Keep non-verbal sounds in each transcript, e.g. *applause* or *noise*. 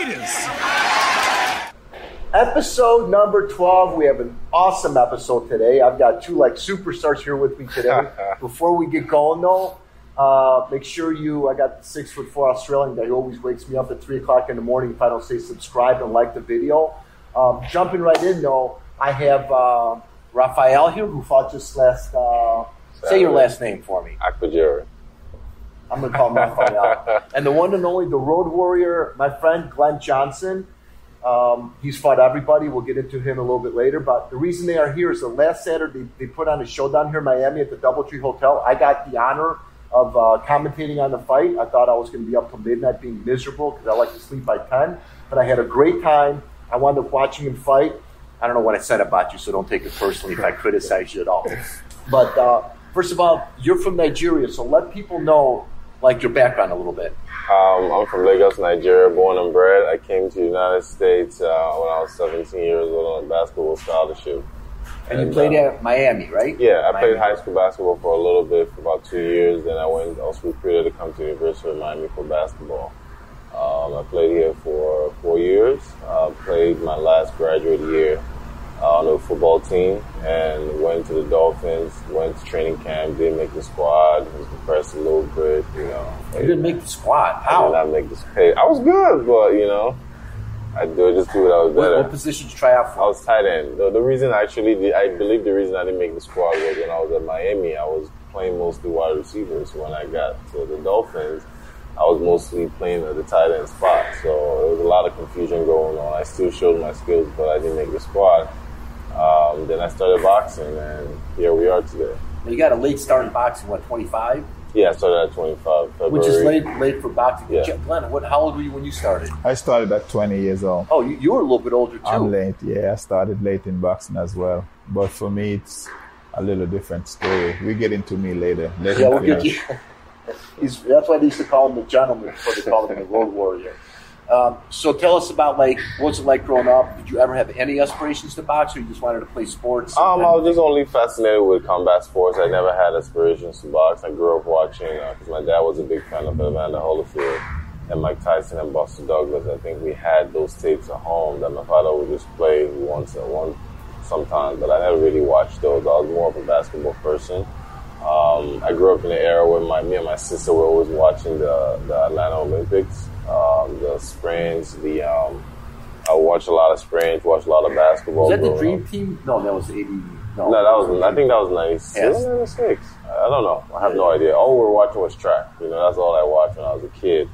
Raiders. Episode number 12. We have an awesome episode today. I've got two like superstars here with me today. *laughs* Before we get going though, uh, make sure you, I got the six foot four Australian guy who always wakes me up at three o'clock in the morning if I don't say subscribe and like the video. Um, jumping right in though, I have uh, Rafael here who fought just last, uh, say your last name for me. Akpejiori. I'm going to call him Rafael. *laughs* and the one and only, the road warrior, my friend Glenn Johnson. Um, he's fought everybody. We'll get into him a little bit later. But the reason they are here is the last Saturday they put on a show down here in Miami at the Doubletree Hotel. I got the honor of uh, commentating on the fight. I thought I was going to be up till midnight being miserable because I like to sleep by 10. But I had a great time. I wound up watching him fight. I don't know what I said about you, so don't take it personally if I criticize you at all. *laughs* But uh, first of all, you're from Nigeria, so let people know like your background a little bit. Um, I'm from Lagos, Nigeria, born and bred. I came to the United States uh, when I was 17 years old on a basketball scholarship. And, you played uh, at Miami, right? Yeah, I Miami. played high school basketball for a little bit, for about two years. Then I went, I was recruited to come to the University of Miami for basketball. Um, I played here for four years. Uh, played my last graduate year on the football team and went to the Dolphins, went to training camp, didn't make the squad, was depressed a little bit, you know. You didn't make the squad. I did not make this pay. I was good, but you know, I do just do what I was What, better. what position did you try out for? I was tight end. The, the reason I actually, I believe the reason I didn't make the squad was when I was at Miami. I was playing mostly wide receivers. When I got to the Dolphins, I was mostly playing at the tight end spot. So there was a lot of confusion going on. I still showed my skills, but I didn't make the squad. Um, then I started boxing, and here we are today. You got a late start in boxing, what, 25? Yeah, I started at 25 February. Which is late late for boxing. Yeah. Glenn, what, how old were you when you started? I started at 20 years old. Oh, you, you were a little bit older too. I'm late, yeah. I started late in boxing as well. But for me, it's a little different story. We get into me later. later Yeah, we'll get you. *laughs* He's, that's why they used to call him the gentleman before they called him the road warrior. Um, so tell us about like what's it like growing up? Did you ever have any aspirations to box, or you just wanted to play sports? Um, I was just only fascinated with combat sports. I never had aspirations to box. I grew up watching because my dad was a big fan of Evander Holyfield and Mike Tyson and Buster Douglas. I think we had those tapes at home that my father would just play once a one sometimes, but I never really watched those. I was more of a basketball person. Um, I grew up in an era where my me and my sister were always watching the the Atlanta Olympics, um, the sprints, the um, I watched a lot of sprints, watched a lot of basketball. was that the Dream up. Team? No, that was eighty. No, No, that was. I think that was ninety six. Yes. I don't know. I have no idea. All we were watching was track. You know, that's all I watched when I was a kid.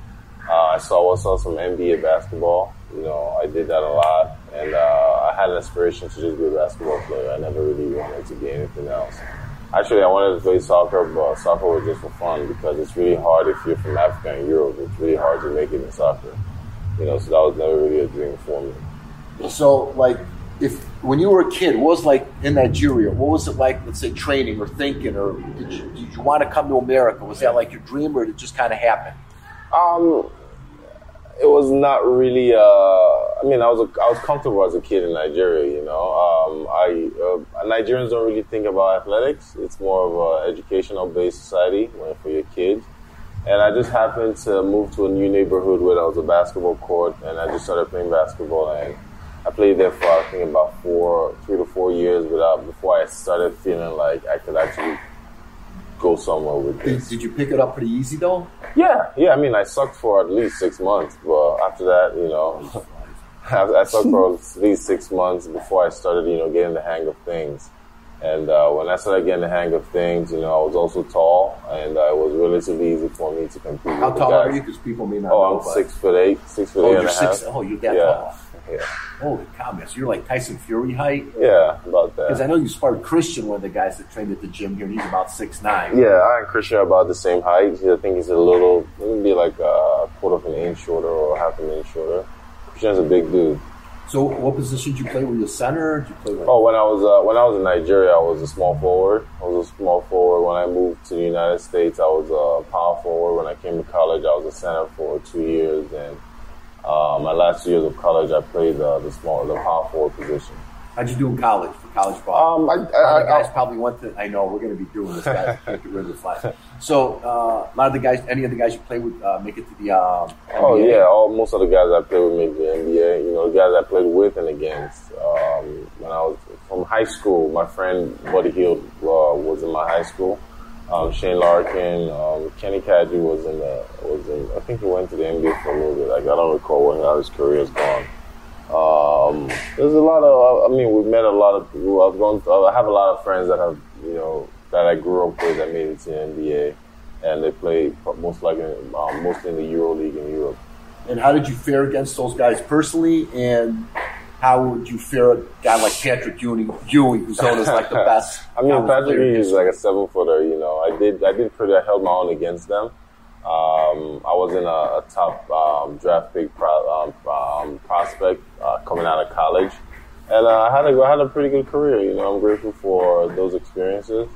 Uh, I saw I saw some NBA basketball. You know, I did that a lot, and uh, I had an aspiration to just be a basketball player. I never really wanted to be anything else. Actually, I wanted to play soccer, but soccer was just for fun because it's really hard if you're from Africa and Europe. It's really hard to make it in soccer. You know, so that was never really a dream for me. So, like, if when you were a kid, what was like in Nigeria? What was it like? Let's say training or thinking, or did you, did you want to come to America? Was that like your dream, or did it just kind of happen? Um, it was not really. Uh, I mean, I was a, I was comfortable as a kid in Nigeria. You know, um, I uh, Nigerians don't really think about athletics. It's more of an educational based society when- for your kids. And I just happened to move to a new neighborhood where there was a basketball court, and I just started playing basketball. And I played there for I think about four, three to four years without before I started feeling like I could actually go somewhere with Did, this. did you pick it up pretty easy though? Yeah, yeah. I mean, I sucked for at least six months, but after that, you know, I, I sucked for at least six months before I started, you know, getting the hang of things. And uh, when I started getting the hang of things, you know, I was also tall, and uh, it was relatively easy for me to compete. How tall guys. are you? Because people may not Oh, know. I'm six foot eight, six foot Oh, eight you're and a half. six. Oh, you're that yeah, tall. yeah, Holy cow, man! So you're like Tyson Fury height. yeah, about that. Because I know you sparred Christian, one of the guys that trained at the gym here, and he's about six nine. Yeah, I and Christian are about the same height. I think he's a little, maybe like a quarter of an inch shorter or half an inch shorter. Christian's a big dude. So, what position did you play? Were you a center? Did you play like? Oh, when I was uh, when I was in Nigeria, I was a small forward. I was a small forward. When I moved to the United States, I was a power forward. When I came to college, I was a center for two years. And uh, my last two years of college, I played uh, the small, the power forward position. How'd you do in college for college ball? Um, I, a lot I, of guys I, probably went to. I know we're going to be doing this, guys. Can't get rid of the flag. So uh, a lot of the guys, any of the guys you play with, uh, make it to the. Um, oh yeah, all most of the guys I played with made the NBA. You know, the guys I played with and against. Um, when I was from high school, my friend Buddy Hield uh, was in my high school. Um, Shane Larkin, um, Kenny Kadji was in the was in. I think he went to the NBA for a little bit. Like I don't recall when how his career is gone. Um, there's a lot of. I mean, we've met a lot of people. I've gone. I have a lot of friends that have you know that I grew up with that made it to the NBA, and they play most likely um, mostly in the Euro League in Europe. And how did you fare against those guys personally? And how would you fare a guy like Patrick Ewing, Ewing who's known as like the *laughs* best? I mean, Patrick Reed is like a seven footer. You know, I did I did pretty. I held my own against them. Um, I was in a, a top um, draft pick pro, um, um, prospect uh, coming out of college, and uh, I had a I had a pretty good career. You know, I'm grateful for those experiences,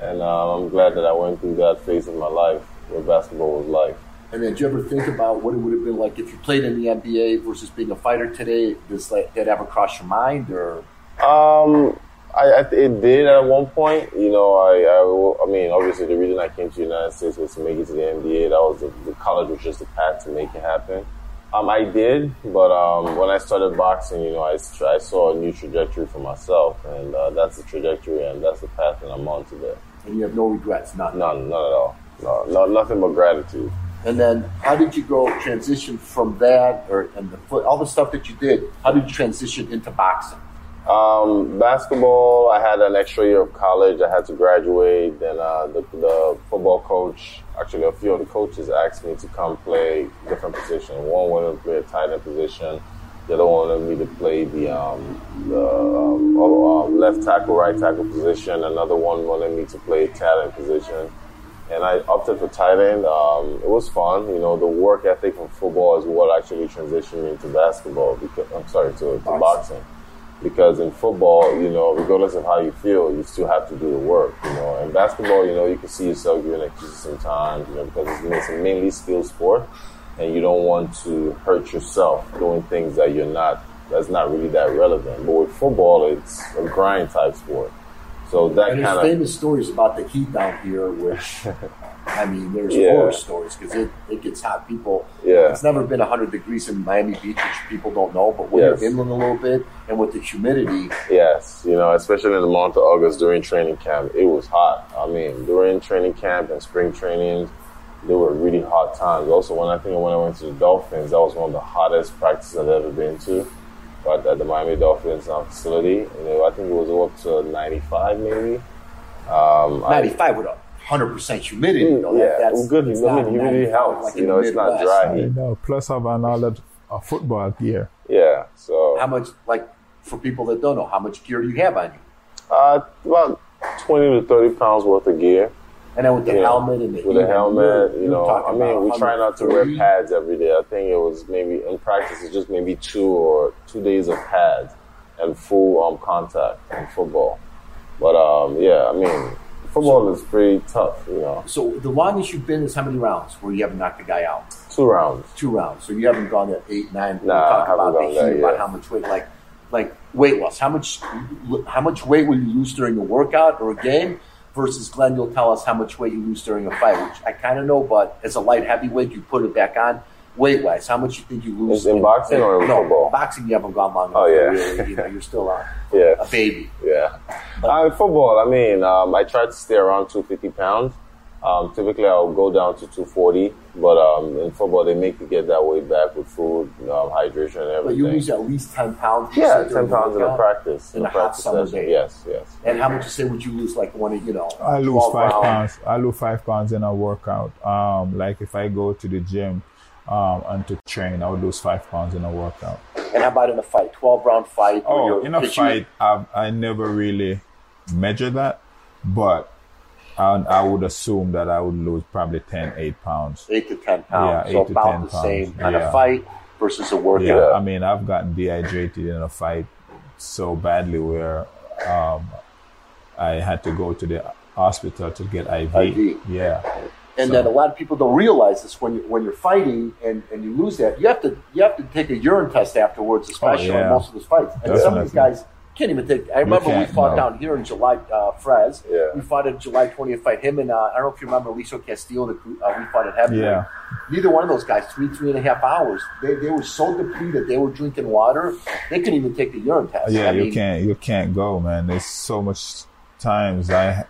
and uh, I'm glad that I went through that phase of my life where basketball was life. I mean, did you ever think about what it would have been like if you played in the NBA versus being a fighter today? Does like, that ever cross your mind, or Um, I, I it did at one point. You know, I, I I mean, obviously the reason I came to the United States was to make it to the NBA. That was the, the college was just a path to make it happen. Um, I did, but um, when I started boxing, you know, I, I saw a new trajectory for myself, and uh, that's the trajectory, and that's the path that I'm on today. and you have no regrets, none? None, none at all. No, no, nothing but gratitude. And then, how did you go transition from that, or and the foot, all the stuff that you did? How did you transition into boxing? Um, basketball, I had an extra year of college. I had to graduate. Then uh, the, the football coach, actually a few of the coaches asked me to come play different positions. One wanted to play a tight end position. The other wanted me to play the, um, the um, oh, um, left tackle, right tackle position. Another one wanted me to play tight end position. And I opted for tight end. Um, it was fun. You know, the work ethic from football is what actually transitioned me into basketball. Because I'm sorry, to, to boxing because in football, you know, regardless of how you feel, you still have to do the work, you know. In basketball, you know, you can see yourself giving excuses sometimes, you know, because it's, a mainly skill sport, and you don't want to hurt yourself doing things that you're not, that's not really that relevant. But with football, it's a grind type sport. So that And there's kind of, famous stories about the heat down here, which *laughs* I mean, there's Yeah. horror stories because it, it gets hot. People, Yeah. it's never been 100 degrees in Miami Beach, which people don't know. But when Yes. you're inland a little bit, and with the humidity, Yes, you know, especially in the month of August during training camp, it was hot. I mean, during training camp and spring training, they were really hot times. Also, when I think when I went to the Dolphins, that was one of the hottest practices I've ever been to. But at the Miami Dolphins uh, facility, you know, I think it was up to 95 maybe. Um, I- 95 with a 100% humidity. You know, yeah, that, that's good. it's I not humidity helps. like you know, it's not Midwest. dry I heat. know. Plus, having all that uh, football gear. Yeah, so How much, like, for people that don't know, how much gear do you have on you? uh, about 20 to 30 pounds worth of gear. And then with the Yeah. helmet and the with heat, a helmet, you're- you you're know. I mean, we try not to wear pads every day. I think it was maybe in practice, it's just maybe two or two days of pads and full um, contact in football. But um, yeah, I mean, football is pretty tough. You know, So the longest you've been is how many rounds where you haven't knocked a guy out? two rounds. Two rounds. So you haven't gone to eight, nine. Nah, we I haven't about gone the there heat, about how much weight, like, like weight loss. How much, how much weight will you lose during a workout or a game? Versus Glenn, you'll tell us how much weight you lose during a fight, which I kind of know. But as a light heavyweight, you put it back on. Weight wise, how much you think you lose In- in boxing or in no, football? Boxing, you haven't gone long enough. Oh, yeah. really, you know, you're still a, *laughs* Yeah, a baby. yeah. Uh, in football, I mean, um, I try to stay around 250 pounds. Um, typically, I'll go down to 240, but um, in football, they make you get that weight back with food, um, hydration, and everything. But you lose at least ten pounds. yeah, 10 pounds in a practice. In a a hot summer session. day. Yes, yes. And how much you say would you lose? Like one of you know, I lose five round? pounds. I lose five pounds in a workout. Um, like if I go to the gym um, and to train, I would lose five pounds in a workout. And how about in a fight? Twelve round fight. Oh, in a fight, I I never really measure that, but I, I would assume that I would lose probably 10, 8 pounds. eight to ten pounds. Yeah, so about 10 the pounds. same a Yeah. fight versus a workout. Yeah, I mean, I've gotten dehydrated in a fight so badly where um, I had to go to the hospital to get IV. IV. Yeah. And So- then a lot of people don't realize this when you when you're fighting and, and you lose that you have to you have to take a urine test afterwards, especially Oh, yeah. on most of those fights. And some of these guys can't even think. I remember we fought no. down here in July, uh, Frez. Yeah. We fought at July 20th fight. Him and uh, I don't know if you remember Liso Castillo. The, uh, we fought at heavyweight. Yeah. Neither one of those guys, three, three and a half hours. They, they were so depleted. They were drinking water. They couldn't even take the urine test. Yeah, I you mean, can't you can't go, man. There's so much times I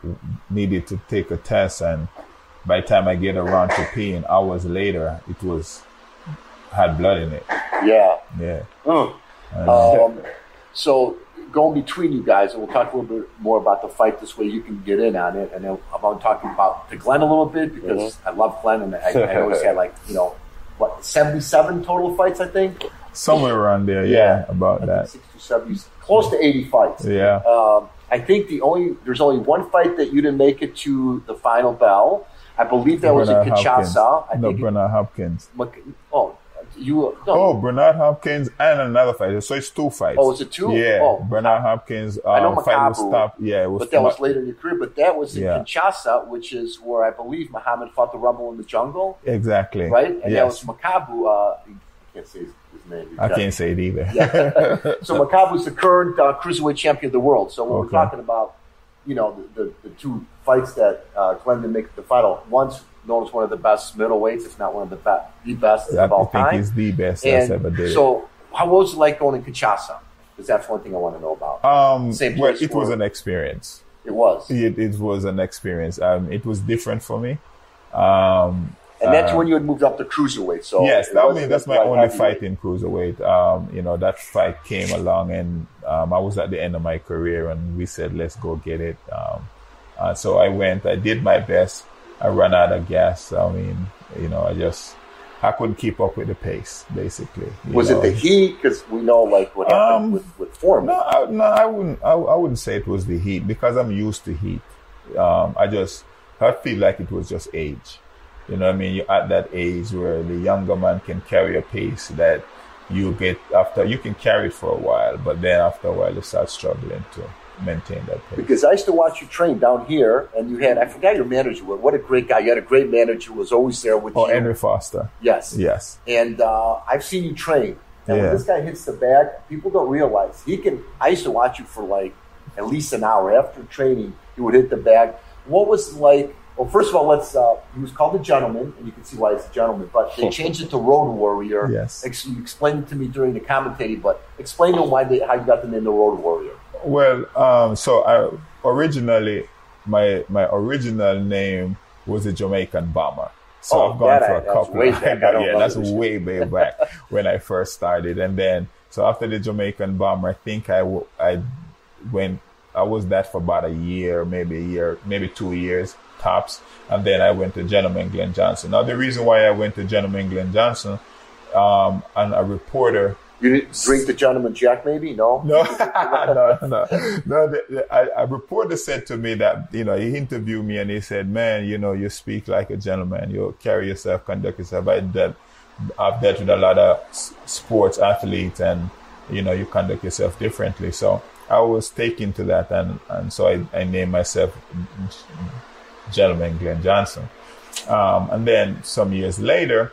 needed to take a test, and by the time I get around to peeing, hours later, it was had blood in it. Yeah. Yeah. Mm. Um, so going between you guys, and we'll talk a little bit more about the fight this way you can get in on it, and then about talking about to Glenn a little bit because I love Glenn, and I, I always had like you know what seventy seven total fights, I think. Somewhere around there, yeah, Yeah. about that. think 60, 70, close to eighty fights. Yeah. Um, I think the only there's only one fight that you didn't make it to the final bell. I believe that was in Bernard Hopkins. Kinshasa. I No, think. it- Bernard Hopkins. Mc- oh, you. No, Oh, Bernard Hopkins and another fight. So it's two fights. Oh, it's a two? Yeah. Oh. Bernard Hopkins. Um, I know fight was stopped. Yeah, it was. but that was later in your career. But that was in Yeah. Kinshasa, which is where I believe Muhammad fought the Rumble in the Jungle, Exactly. right? And that was Makabu. Uh, I can't say his, his name. I can't say it either. Yeah. *laughs* so Makabu's the current uh, cruiserweight champion of the world. So when Okay. we're talking about, you know, the, the, the two fights that uh, Glenn didn't make the final, Once known as one of the best middleweights, if not one of the best, the best I of all time. I think he's the best that's and ever did. so, how was it like going to Kinshasa? Because that's one thing I want to know about. Um, Same well, place it was an experience. it was, It, it was an experience. Um, it was different for me. Um, and that's uh, when you had moved up to cruiserweight. So yes, that mean, that's my only fight in cruiserweight. Um, you know, that fight came along, and um, I was at the end of my career, and we said, "Let's go get it." Um, uh, so I went. I did my best. I ran out of gas. I mean, you know, I just I couldn't keep up with the pace. Basically, Was know. it the heat? Because we know like what happened Um, with with Foreman. No, I, no, I wouldn't. I, I wouldn't say it was the heat because I'm used to heat. Um, I just I feel like it was just age. You know what I mean? You're at that age where the younger man can carry a pace that you get after you can carry it for a while, but then after a while you start struggling to maintain that pace. Because I used to watch you train down here, and you had I forgot your manager. What what a great guy! You had a great manager who was always there with Oh, you. Henry Foster. Yes. Yes. And uh, I've seen you train. And Yeah. when this guy hits the bag, people don't realize he can. I used to watch you for like at least an hour after training. He would hit the bag. What was like? Well, first of all, let's. Uh, he was called a gentleman, and you can see why he's a gentleman. But they changed it to Road Warrior. Yes. Ex- you explained it to me during the commentary, but explain to him why they, how you got the name the Road Warrior. Well, um, so I originally my my original name was a Jamaican bomber. So Oh, I've gone for a couple. of, back. I *laughs* yeah, that's way way back *laughs* when I first started, and then so after the Jamaican bomber, I think I I went. I was that for about a year, maybe a year, maybe two years tops, and then I went to Gentleman Glenn Johnson. Now the reason why I went to Gentleman Glenn Johnson, um, and a reporter You didn't drink the gentleman Jack, maybe? No. *laughs* no, *laughs* no, no, no. The, the, a, a reporter said to me that you know he interviewed me and he said, "Man, you know, you speak like a gentleman. You carry yourself, conduct yourself. I dealt, I've dealt with a lot of sports athletes, and you know, you conduct yourself differently." So I was taken to that, and and so I, I named myself Gentleman Glenn Johnson. Um, and then some years later,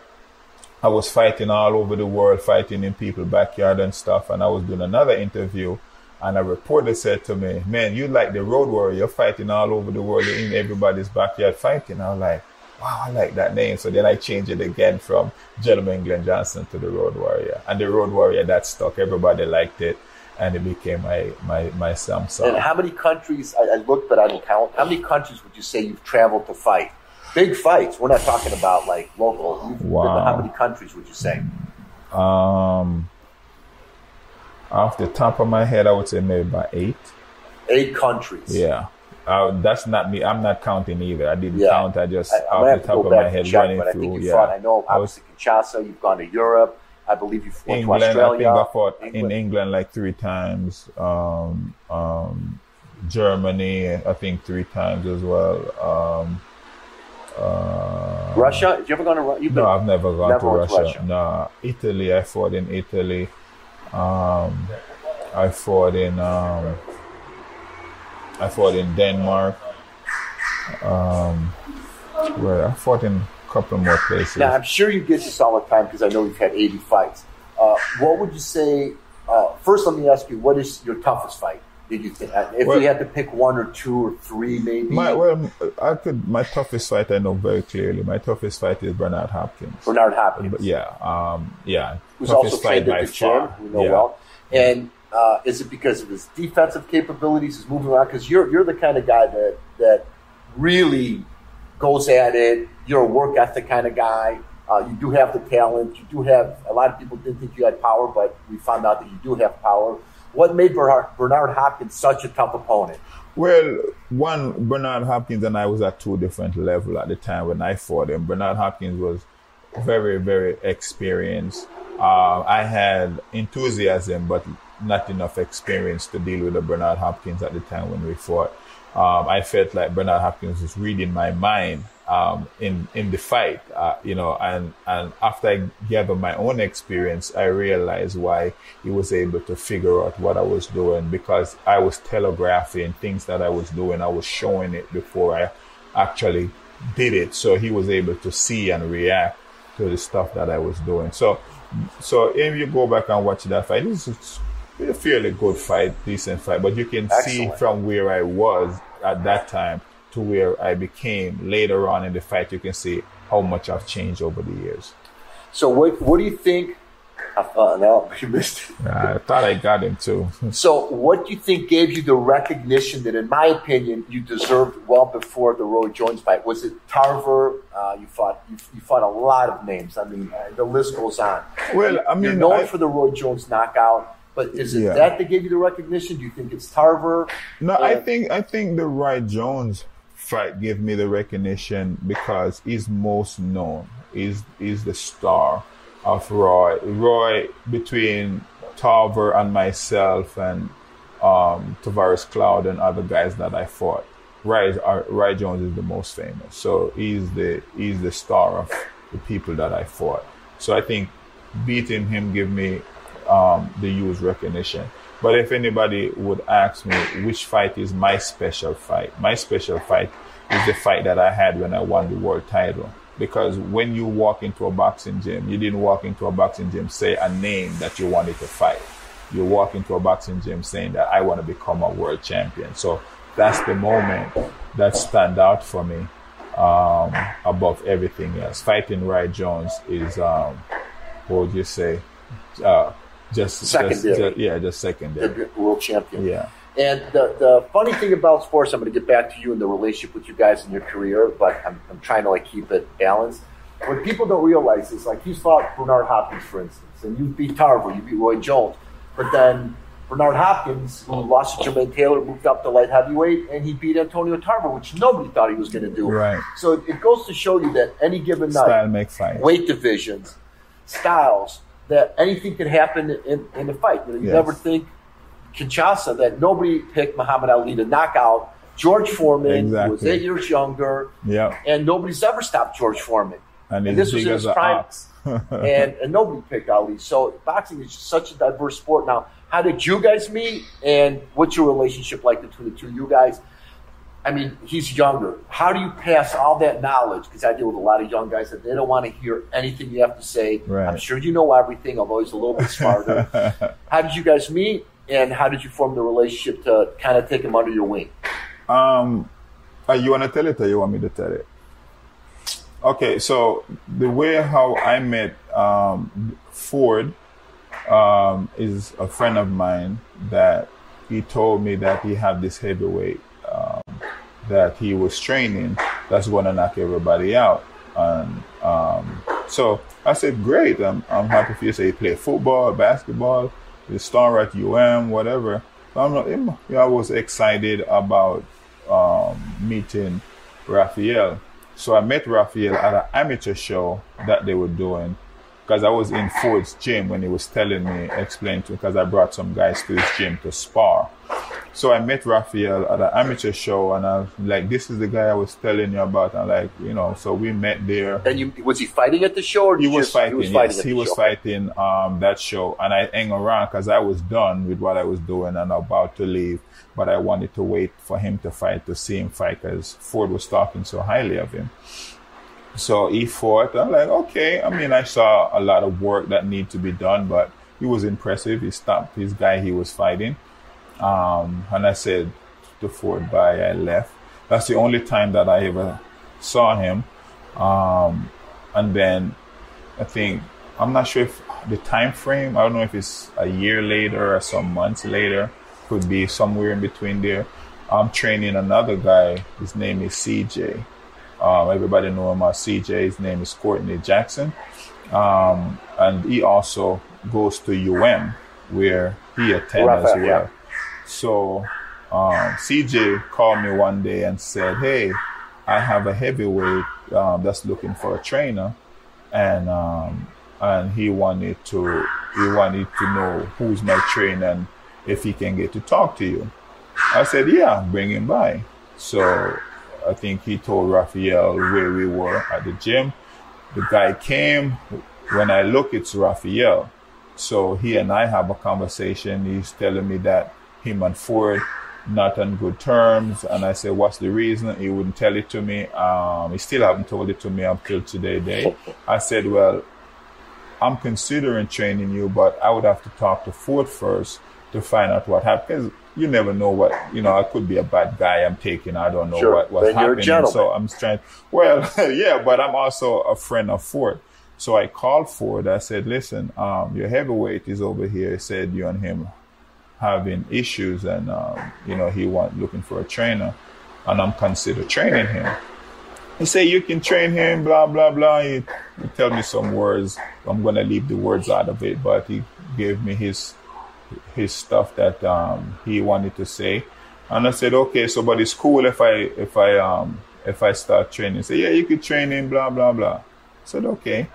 I was fighting all over the world, fighting in people's backyard and stuff. And I was doing another interview, and a reporter said to me, "Man, you like the Road Warrior? You're fighting all over the world, you're in everybody's backyard fighting." I was like, "Wow, I like that name." So then I changed it again from Gentleman Glenn Johnson to the Road Warrior, and the Road Warrior that stuck. Everybody liked it, and it became my my my Samsung. And how many countries? I, I looked, but I didn't count. How many countries would you say you've traveled to fight? Big fights. We're not talking about like local. To Wow. how many countries would you say? Um, off the top of my head, I would say maybe about eight. Eight countries. Yeah. Uh, that's not me. I'm not counting either. I didn't Yeah. count. I just I, off the top go of my head check, running I through. think yeah. fought. I know I was Kinshasa. You've gone to Europe. I believe you've went England. to I think I fought in England. England like three times. Um, um, Germany, I think three times as well. Um, uh, Russia. Did you ever gone to Russia? No, I've never gone Never to Russia. Russia. No, Italy. I fought in Italy. Um, I fought in. Um, I fought in Denmark. Um, where I fought in a couple more places. Now, I'm sure you get this all the time because I know you've had 80 fights. Uh, what would you say? Uh, first, let me ask you, what is your toughest fight? Did you think? Uh, if Well- you had to pick one or two or three, maybe. My well, I could. My toughest fight I know very clearly. My toughest fight is Bernard Hopkins. Bernard Hopkins, yeah, um, yeah. who's toughest also trained at by the gym, we know Yeah. well. And uh, is it because of his defensive capabilities, his moving around? Because you're you're the kind of guy that that really goes at it. You're a work ethic kind of guy. Uh, you do have the talent. You do have. A lot of people didn't think you had power, but we found out that you do have power. What made Bernard, Bernard Hopkins such a tough opponent? Well, one Bernard Hopkins and I was at two different levels at the time when I fought him. Bernard Hopkins was very, very experienced. Uh, I had enthusiasm, but not enough experience to deal with the Bernard Hopkins at the time when we fought. Um, I felt like Bernard Hopkins was reading my mind um, in in the fight, uh, you know. And and after I gathered my own experience, I realized why he was able to figure out what I was doing because I was telegraphing things that I was doing. I was showing it before I actually did it, so he was able to see and react to the stuff that I was doing. So, so if you go back and watch that fight, this is a fairly good fight, decent fight. But you can see from where I was at that time to where I became later on in the fight, you can see how much I've changed over the years. So what what do you think? Uh, no, *laughs* you missed it. I thought I got him too. *laughs* So, what do you think gave you the recognition that, in my opinion, you deserved well before the Roy Jones fight? Was it Tarver? Uh, you fought you, you fought a lot of names. I mean, uh, the list goes on. Well, I You're mean, known I- for the Roy Jones knockout, but is it Yeah. that that gave you the recognition? Do you think it's Tarver? No, I Uh, think I think the Roy Jones fight gave me the recognition because he's most known. He's he's the star of Roy. Roy between Tarver and myself and um, Tavoris Cloud and other guys that I fought. Roy, uh, Roy Jones is the most famous, so he's the he's the star of the people that I fought. So I think beating him give me um, the huge recognition. But if anybody would ask me which fight is my special fight, my special fight is the fight that I had when I won the world title. Because when you walk into a boxing gym, you didn't walk into a boxing gym say a name that you wanted to fight. You walk into a boxing gym saying that I want to become a world champion. So that's the moment that stand out for me um, above everything else. Fighting Roy Jones is, um, what would you say? Uh, just Secondary. Just, yeah, just secondary. World champion. Yeah. And the, the funny thing about sports, I'm going to get back to you and the relationship with you guys in your career, but I'm, I'm trying to like keep it balanced. What people don't realize is like you fought Bernard Hopkins, for instance, and you beat Tarver, you beat Roy Jones, but then Bernard Hopkins, who lost to Jermaine Taylor, moved up to light heavyweight, and he beat Antonio Tarver, which nobody thought he was going to do. Right. So it goes to show you that any given night, Style fight. weight divisions, styles, that anything can happen in, in a fight. You, know, you Yes. never think Kinshasa that nobody picked Muhammad Ali to knock out George Foreman, who was eight years younger, Yeah. and nobody's ever stopped George Foreman. And, And this was in his prime. *laughs* and, and nobody picked Ali. So boxing is just such a diverse sport. Now, how did you guys meet, and what's your relationship like between the two of you guys? I mean, he's younger. How do you pass all that knowledge? Because I deal with a lot of young guys that they don't want to hear anything you have to say. Right. I'm sure you know everything, although he's a little bit smarter. *laughs* how did you guys meet, and how did you form the relationship to kind of take him under your wing? Um, uh, you want to tell it or you want me to tell it? Okay, so the way how I met um, Ford um, is a friend of mine that he told me that he had this heavyweight um, that he was training that's going to knock everybody out. And um, so I said, great, I'm, I'm happy for you. So he played football, basketball, the star at UM, whatever. So I'm not, I was excited about um, meeting Raphael. So I met Raphael at an amateur show that they were doing because I was in Ford's gym when he was telling me, explaining to because I brought some guys to his gym to spar. So I met Raphael at an amateur show and I was like, this is the guy I was telling you about. And like, you know, so we met there. And you was he fighting at the show? Or He was just- fighting. yes, he was show? fighting um, that show, and I hang around because I was done with what I was doing and about to leave. But I wanted to wait for him to fight to see him fight because Ford was talking so highly of him. So he fought. I'm like, okay. I mean, I saw a lot of work that need to be done, but he was impressive. He stopped his guy he was fighting. Um, and I said to Ford, bye, I left. That's the only time that I ever saw him. Um, and then I think, I'm not sure if the time frame, I don't know if it's a year later or some months later, could be somewhere in between there. I'm training another guy. His name is CJ. Um, everybody know him as CJ. His name is Courtney Jackson. Um, and he also goes to UM where he attends as well. Yeah. So um, CJ called me one day and said, "Hey, I have a heavyweight um, that's looking for a trainer, and um, and he wanted to he wanted to know who's my trainer and if he can get to talk to you." I said, "Yeah, bring him by." So I think he told Raphael where we were at the gym. The guy came. When I look, it's Raphael. So he and I have a conversation. He's telling me that him and Ford not on good terms. And I said, what's the reason? He wouldn't tell it to me. Um, he still haven't told it to me until today day. I said, well, I'm considering training you, but I would have to talk to Ford first to find out what happened. Because you never know what, you know, I could be a bad guy I'm taking. I don't know Sure. what, what's Then you're a happening. So I'm trying, well, *laughs* yeah, but I'm also a friend of Ford. So I called Ford. I said, listen, um, your heavyweight is over here. He said you and him having issues and, um, you know, he want looking for a trainer and I'm consider training him. He say you can train him, blah, blah, blah. He, he tell me some words. I'm to leave the words out of it, but he gave me his, his stuff that, um, he wanted to say. And I said, okay, so, but it's cool if I, if I, um, if I start training. Say yeah, you could train him, blah, blah, blah. I said, okay.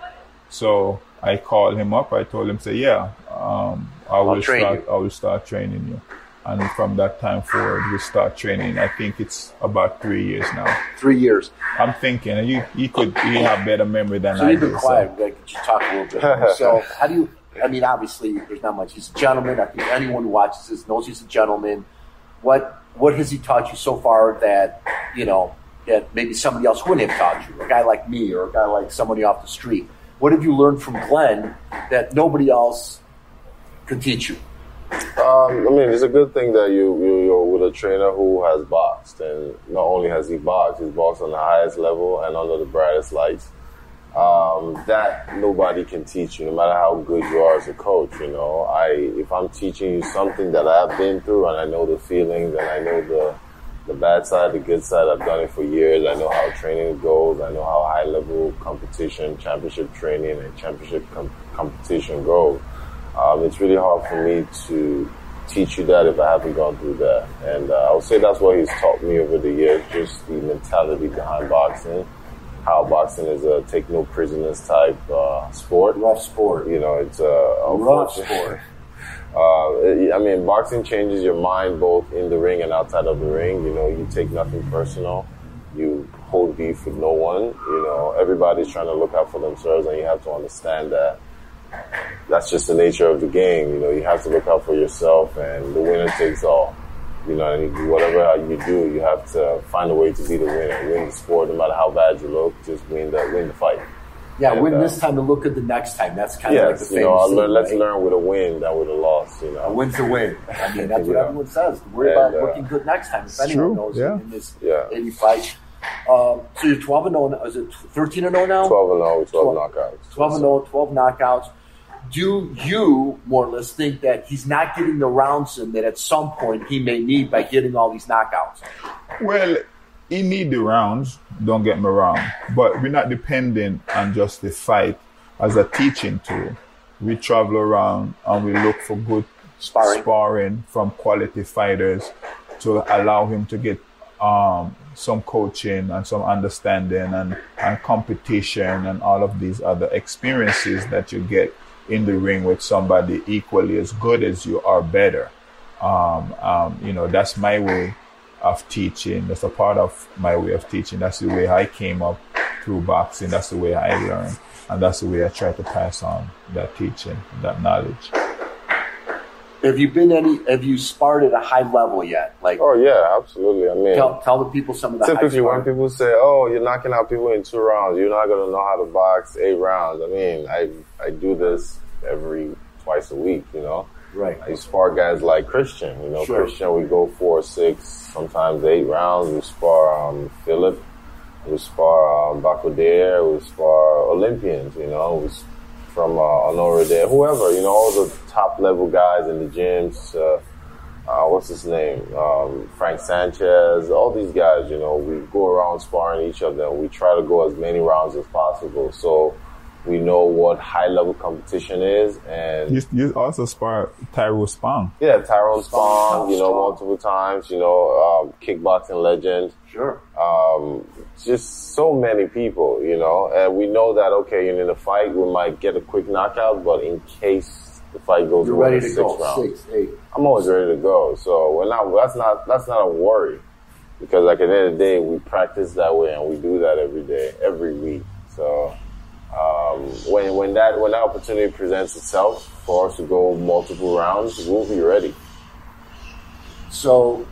So I called him up. I told him, say, yeah, um, I will start. I will start training you. And from that time forward, we start training. I think it's about three years now. Three years. I'm thinking you, you could, you have better memory than So I you've do. so- quiet. Like, could talk a little bit? *laughs* so, how do you? I mean, obviously, there's not much. He's a gentleman. I think anyone who watches this knows he's a gentleman. What What has he taught you so far that you know that maybe somebody else wouldn't have taught you? A guy like me, or a guy like somebody off the street. What have you learned from Glenn that nobody else teach you? Um, I mean, it's a good thing that you, you you're with a trainer who has boxed, and not only has he boxed, he's boxed on the highest level and under the brightest lights. Um, that nobody can teach you, no matter how good you are as a coach. You know, I if I'm teaching you something that I've been through and I know the feelings and I know the the bad side, the good side. I've done it for years. I know how training goes. I know how high level competition, championship training, and championship com- competition goes. Um, it's really hard for me to teach you that if I haven't gone through that. And uh, I would say that's what he's taught me over the years, just the mentality behind boxing, how boxing is a take no prisoners type uh, sport. Rough sport. You know, it's a, a Rough sport. *laughs* uh, I mean, boxing changes your mind both in the ring and outside of the ring. You know, you take nothing personal. You hold beef with no one. You know, everybody's trying to look out for themselves, and you have to understand that that's just the nature of the game. You know, you have to look out for yourself, and the winner takes all. You know, and whatever you do, you have to find a way to be the winner, win the sport, no matter how bad you look. Just win the win the fight. Yeah, And, win uh, this time and look at the next time. That's kind of like the famous you know, thing, learn, let's right? learn with a win than with a loss. You know, A win's a win. I mean, that's what *laughs* Yeah. everyone says. Worry And, about uh, looking good next time. If anyone true, knows yeah. in this Yeah. 80 fight. Um, so you're 12 and 0. now. Is it 13 and 0 now? 12 and 0, 12 Twelve- knockouts. 12 and 0, 12 knockouts. Do you, more or less, think that he's not getting the rounds in that at some point he may need by getting all these knockouts? Well, he need the rounds, don't get me wrong, but we're not dependent on just the fight as a teaching tool. We travel around and we look for good Sparring. sparring from quality fighters to allow him to get um, some coaching and some understanding and, and competition and all of these other experiences that you get in the ring with somebody equally as good as you or better. Um, um, you know, that's my way of teaching. That's a part of my way of teaching. That's the way I came up through boxing. That's the way I learned. And that's the way I try to pass on that teaching, that knowledge. Have you been any, have you sparred at a high level yet? Like, Oh yeah, absolutely. I mean, tell, tell the people some of the typically when people say, "Oh, you're knocking out people in two rounds," you're not gonna know how to box eight rounds. I mean, I I do this every twice a week, you know. Right. I spar guys like Christian. You know, Sure. Christian, we go four, six, sometimes eight rounds. We spar um, Philip. We spar um, Bakudere. We spar Olympians. You know, we from uh, Honora there, whoever. You know, all the top level guys in the gyms. Uh, uh, what's his name? Um, Frank Sanchez. All these guys. You know, we go around sparring each other. and We try to go as many rounds as possible. So. We know what high level competition is, and You, you also spar Tyrone Spong. yeah, Tyrone Spong, you know, Strong. multiple times, you know, um, kickboxing legend, Sure. um, just so many people, you know, and we know that, okay, you in a fight, we might get a quick knockout, but in case the fight goes You're ready to six go. rounds, Six, eight. I'm always ready to go. So we're not, that's not, that's not a worry because like at the end of the day, we practice that way and we do that every day, every week. So, um, when, when that, when that opportunity presents itself for us to go multiple rounds, we'll be ready. So,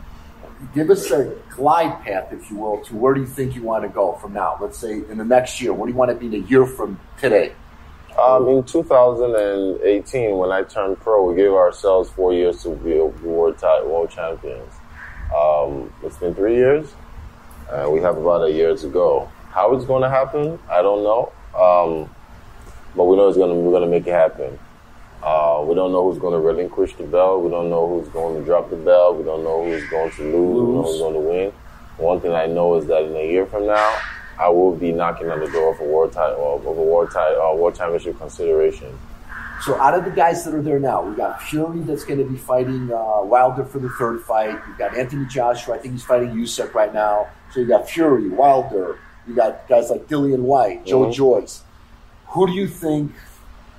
give us a glide path, if you will, to where do you think you want to go from now? Let's say in the next year. Where do you want to be in a year from today? Um, in 2018, when I turned pro, we gave ourselves four years to be world title, world champions. Um, it's been three years, and we have about a year to go. How it's going to happen, I don't know. Um, but we know it's going to we're going to make it happen. Uh, we don't know who's going to relinquish the belt. We don't know who's going to drop the belt. We don't know who's going to lose. We don't know who's going to win. One thing I know is that in a year from now, I will be knocking on the door of a world title, of a world title, uh, world championship consideration. So, out of the guys that are there now, we got Fury that's going to be fighting uh, Wilder for the third fight. We've got Anthony Joshua. I think he's fighting Usyk right now. So, you got Fury, Wilder. You got guys like Dillian Whyte, Joe Mhm. Joyce. Who do you think,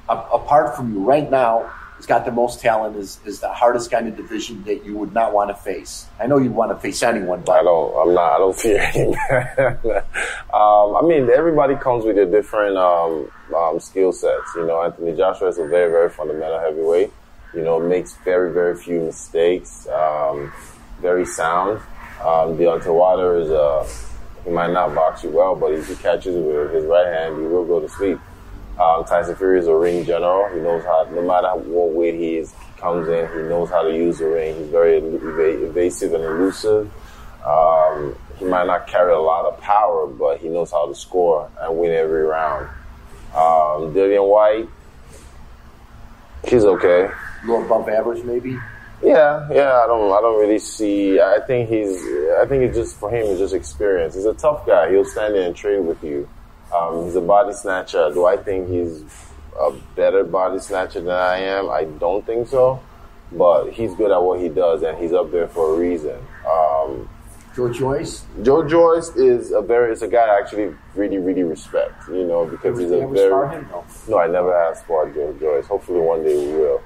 a- apart from you right now, has got the most talent? Is is the hardest kind of division that you would not want to face? I know you'd want to face anyone, but I don't. I'm not. I don't fear him. *laughs* um, I mean, everybody comes with a different um, um, skill sets. You know, Anthony Joshua is a very, very fundamental heavyweight. You know, makes very, very few mistakes. Um, very sound. Um, Deontay Wilder is uh, he might not box you well, but if he catches you with his right hand, you will go to sleep. Um, Tyson Fury is a ring general. He knows how, no matter what weight he is, comes in. He knows how to use the ring. He's very eva- evasive and elusive. Um, he might not carry a lot of power, but he knows how to score and win every round. Um, Dillian Whyte, he's okay. a little above average, maybe. Yeah, yeah. I don't. I don't really see. I think he's. I think it's just for him. It's just experience. He's a tough guy. He'll stand there and trade with you. Um, he's a body snatcher. Do I think he's a better body snatcher than I am? I don't think so. But he's good at what he does, and he's up there for a reason. Um, Joe Joyce. Joe Joyce is a very. It's a guy I actually really, really respect. You know, because he's a very. him? No. No, I never have sparred Joe Joyce. Hopefully one day we will.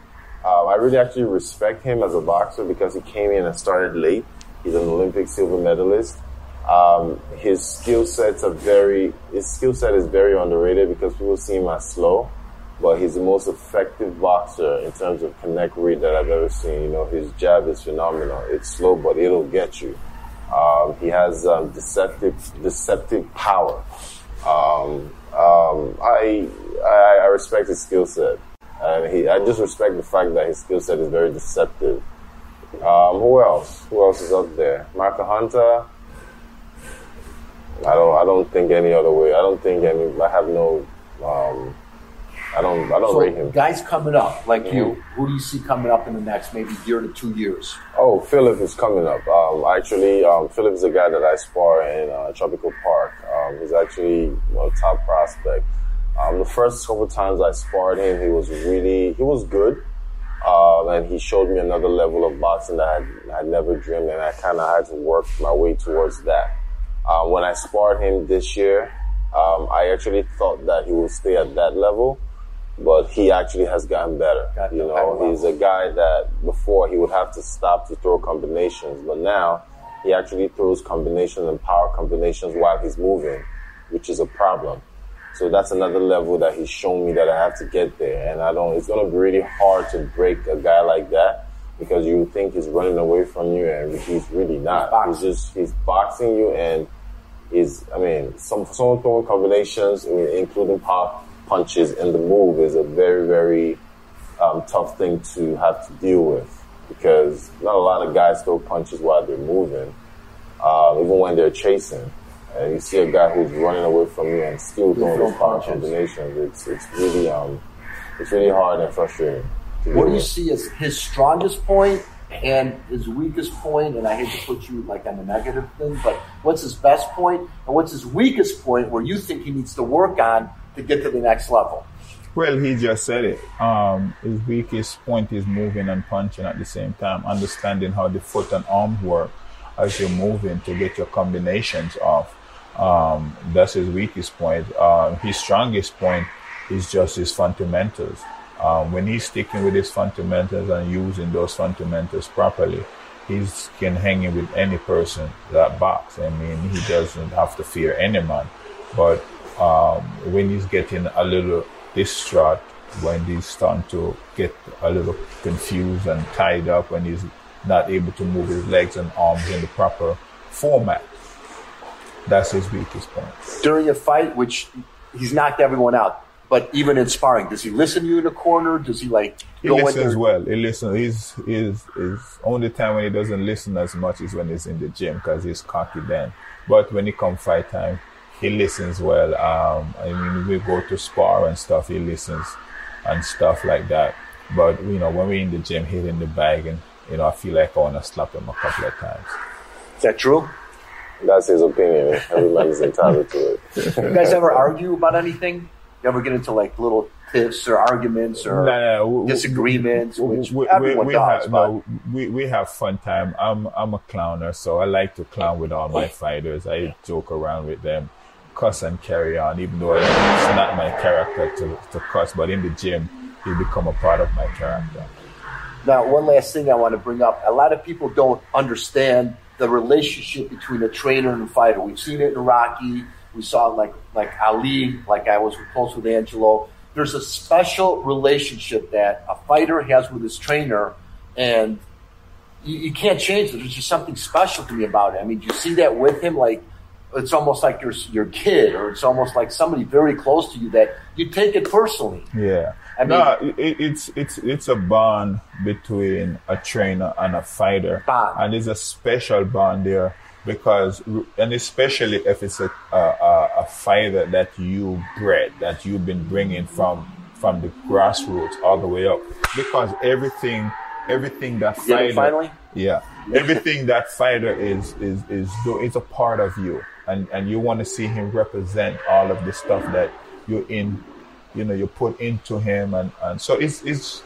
Um, I really actually respect him as a boxer because he came in and started late. He's an Olympic silver medalist. Um, his skill sets are very, his skill set is very underrated because people see him as slow, but he's the most effective boxer in terms of connect rate that I've ever seen. You know, his jab is phenomenal. It's slow, but it'll get you. Um, he has um, deceptive, deceptive power. Um, um, I, I I respect his skill set, and he I just respect the fact that his skill set is very deceptive. Um, who else? Who else is up there? Marco Hunter. I don't I don't think any other way. I don't think any. I have no. Um, I don't I don't So, rate him. guys coming up like you, Mhm. who do you see coming up in the next maybe year to two years? Oh, Philip is coming up. Um, actually, um, Philip is a guy that I spar in uh, Tropical Park. Um, he's actually a top prospect. Um, the first couple times I sparred him, he was really he was good, um, and he showed me another level of boxing that I had, never dreamed, and I kind of had to work my way towards that. Um, when I sparred him this year, um, I actually thought that he would stay at that level, but he actually has gotten better. Got you know, he's a guy that before he would have to stop to throw combinations, but now he actually throws combinations and power combinations while he's moving, which is a problem. So that's another level that he's shown me that I have to get there, and I don't. It's gonna be really hard to break a guy like that because you think he's running away from you, and he's really not. He's, boxing. just he's boxing you, and is I mean, some someone throwing combinations, I mean, including power punches, and the move is a very very um, tough thing to have to deal with because not a lot of guys throw punches while they're moving, um, even when they're chasing. And you see a guy who's running away from you and still doing those power combinations. It's it's really um it's really hard and frustrating. What do you see as his strongest point and his weakest point? And I hate to put you like on the negative thing, but what's his best point and what's his weakest point where you think he needs to work on to get to the next level? Well, he just said it. Um, his weakest point is moving and punching at the same time, understanding how the foot and arm work as you're moving to get your combinations off. Um, that's his weakest point. Uh, his strongest point is just his fundamentals. Um, when he's sticking with his fundamentals and using those fundamentals properly, he can hang in with any person that box. I mean, he doesn't have to fear any man. But um, when he's getting a little distraught, when he's starting to get a little confused and tied up, when he's not able to move his legs and arms in the proper format, that's his weakest point. During a fight, which he's knocked everyone out, but even in sparring, does he listen to you in the corner? Does he like? He listens well. He listens. He's his only time when he doesn't listen as much is when he's in the gym because he's cocky then. But when he comes fight time, he listens well. Um, I mean, we go to spar and stuff. He listens and stuff like that. But you know, when we're in the gym, hitting the bag, and you know, I feel like I want to slap him a couple of times. Is that true? That's his opinion. Everybody's entitled to it. *laughs* you guys ever argue about anything? You ever get into like little tiffs or arguments or no, no, disagreements? which we, everyone we, does. Have, no, we we have fun time. I'm I'm a clowner, so I like to clown with all my fighters. I joke around with them, cuss and carry on, even though it's not my character to, to cuss. But in the gym, it become a part of my character. Now, one last thing I want to bring up: a lot of people don't understand the relationship between a trainer and a fighter. We've seen it in Rocky. We saw it like like Ali, like I was close with Angelo. There's a special relationship that a fighter has with his trainer, and you, you can't change it. There's just something special to me about it. I mean, do you see that with him? Like it's almost like your your kid, or it's almost like somebody very close to you that you take it personally. Yeah. I mean, no, it, it's it's it's a bond between a trainer and a fighter, bond. and there's a special bond there because, and especially if it's a, a, a fighter that you bred, that you've been bringing from from the grassroots all the way up, because everything everything that fighter, finally, yeah, everything that fighter is is is do it's a part of you, and and you want to see him represent all of the stuff that you're in you know you put into him and and so it's it's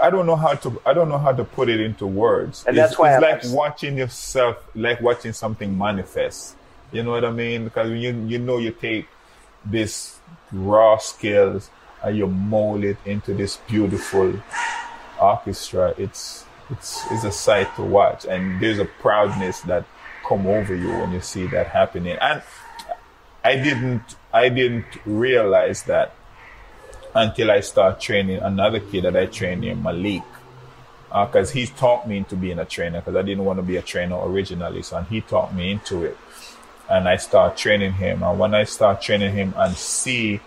I don't know how to I don't know how to put it into words. And it's, that's why it's I like watching yourself like watching something manifest. You know what I mean? Because you you know you take this raw skills and you mold it into this beautiful orchestra. It's it's it's a sight to watch and there's a proudness that come over you when you see that happening. And I didn't I didn't realize that until I start training another kid that I trained named Malik. Because uh, he taught me into being a trainer because I didn't want to be a trainer originally. So and he taught me into it. And I start training him. And when I start training him and see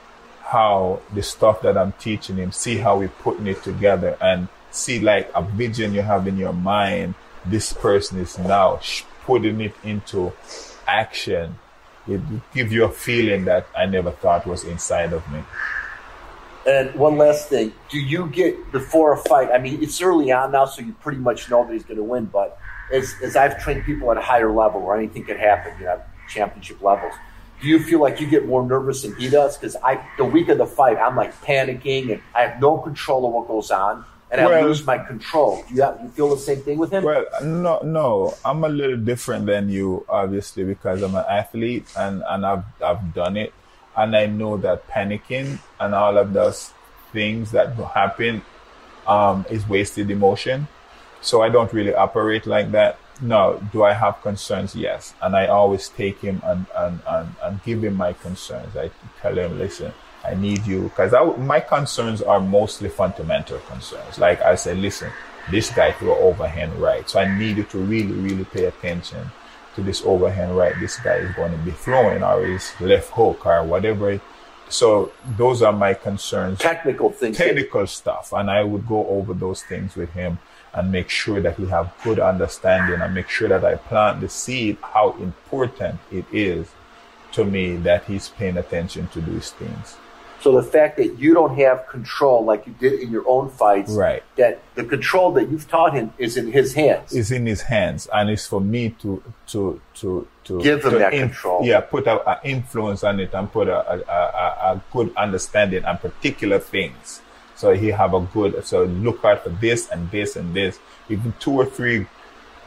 how the stuff that I'm teaching him, see how we're putting it together and see like a vision you have in your mind, this person is now putting it into action. It gives you a feeling that I never thought was inside of me. And one last thing: Do you get before a fight? I mean, it's early on now, so you pretty much know that he's going to win. But as, as I've trained people at a higher level, where anything could happen, you know, championship levels, do you feel like you get more nervous than he does? Because I, the week of the fight, I'm like panicking and I have no control of what goes on, and well, I lose my control. Do you, have, you feel the same thing with him? Well, no, no, I'm a little different than you, obviously, because I'm an athlete and and I've I've done it and I know that panicking and all of those things that happen um, is wasted emotion. So I don't really operate like that. No, do I have concerns? Yes. And I always take him and, and, and, and give him my concerns. I tell him, listen, I need you. Because my concerns are mostly fundamental concerns. Like I said, listen, this guy threw overhand right. So I need you to really, really pay attention to this overhand right this guy is going to be throwing or his left hook or whatever so those are my concerns. Technical things. Technical stuff. And I would go over those things with him and make sure that we have good understanding and make sure that I plant the seed how important it is to me that he's paying attention to these things. So the fact that you don't have control like you did in your own fights, Right. that the control that you've taught him is in his hands. is in his hands and it's for me to to to to Give him to that control. yeah put a, a influence on it and put a, a, a, a good understanding on particular things so he have a good so look out for this and this and this even two or three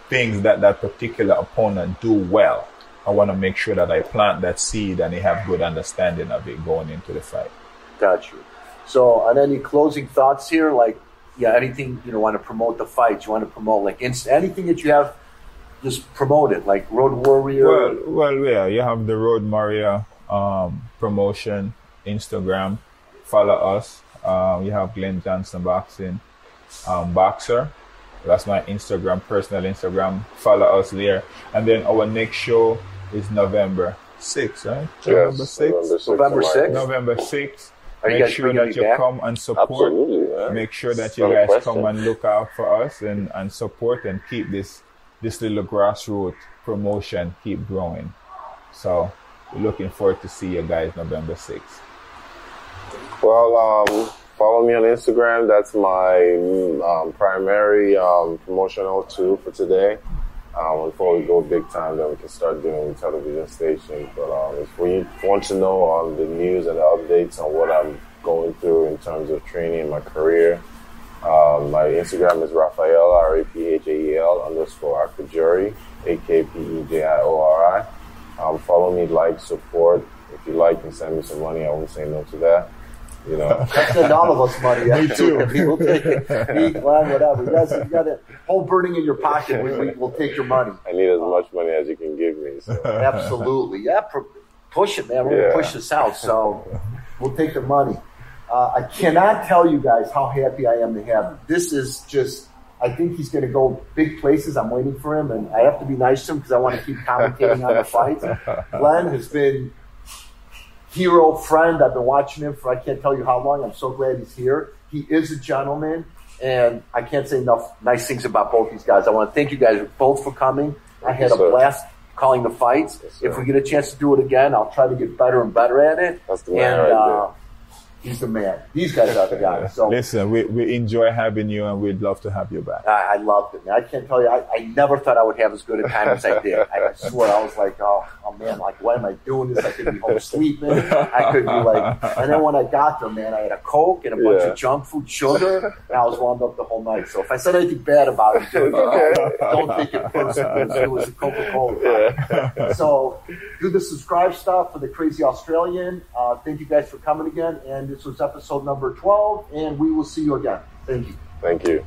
things that that particular opponent do well i want to make sure that i plant that seed and he have good understanding of it going into the fight Got you. So, on any closing thoughts here, like, yeah, anything you know, want to promote the fights, you want to promote like inst- anything that you have, just promote it, like Road Warrior. Well, well, yeah, you have the Road Warrior um, promotion Instagram. Follow us. Um, you have Glen Johnson Boxing um, Boxer. That's my Instagram, personal Instagram. Follow us there. And then our next show is November 6th, right? November Yes, 6th. November I'm 6th? November 6th. Are you Make guys sure that you back? come and support. Absolutely, man. Make sure that you not guys question. come and look out for us and, and support and keep this this little grassroots promotion keep growing. So we're looking forward to see you guys November 6th. Well, um, follow me on Instagram. That's my um, primary um, promotional tool for today. Um, before we go big time, then we can start doing television stations. But um, if we want to know on the news and the updates on what I'm going through in terms of training my career, um, my Instagram is Raphael R A P H A E L underscore Akpejiori, A K P E J I O R I. Um, follow me, like, support. If you like, and send me some money. I won't say no to that. You know. Send all of us money. *laughs* Me too. we'll take it. Me, Glen, whatever. You guys, you got a whole burning in your pocket. We, we, we'll take your money. I need as much money as you can give me. So. *laughs* Absolutely. Yeah, pr- push it, man. We're Yeah. to push this out. So we'll take the money. Uh, I cannot tell you guys how happy I am to have him. This is just, I think he's going to go big places. I'm waiting for him, and I have to be nice to him because I want to keep commentating on the fights. *laughs* Glen has been hero friend. I've been watching him for I can't tell you how long. I'm so glad he's here. He is a gentleman, and I can't say enough nice things about both these guys. I want to thank you guys both for coming. I had Yes, a sir. blast calling the fights. Yes, if we get a chance to do it again, I'll try to get better and better at it. That's the man and, right uh, He's the man. These guys are the guys. So Listen, we, we enjoy having you and we'd love to have you back. I, I loved it, man. I can't tell you, I, I never thought I would have as good a time as I did. I, I swear, I was like, oh, oh man, like, why am I doing this? I could be home sleeping. I could be like, *laughs* and then when I got there, man, I had a Coke and a bunch Yeah. of junk food, sugar, and I was wound up the whole night. So if I said anything bad about it, dude, *laughs* don't take it personally. It was a Coca Cola. So do the subscribe stuff for the Crazy Australian. Uh, thank you guys for coming again. And this was episode number 12, and we will see you again. Thank you. Thank you.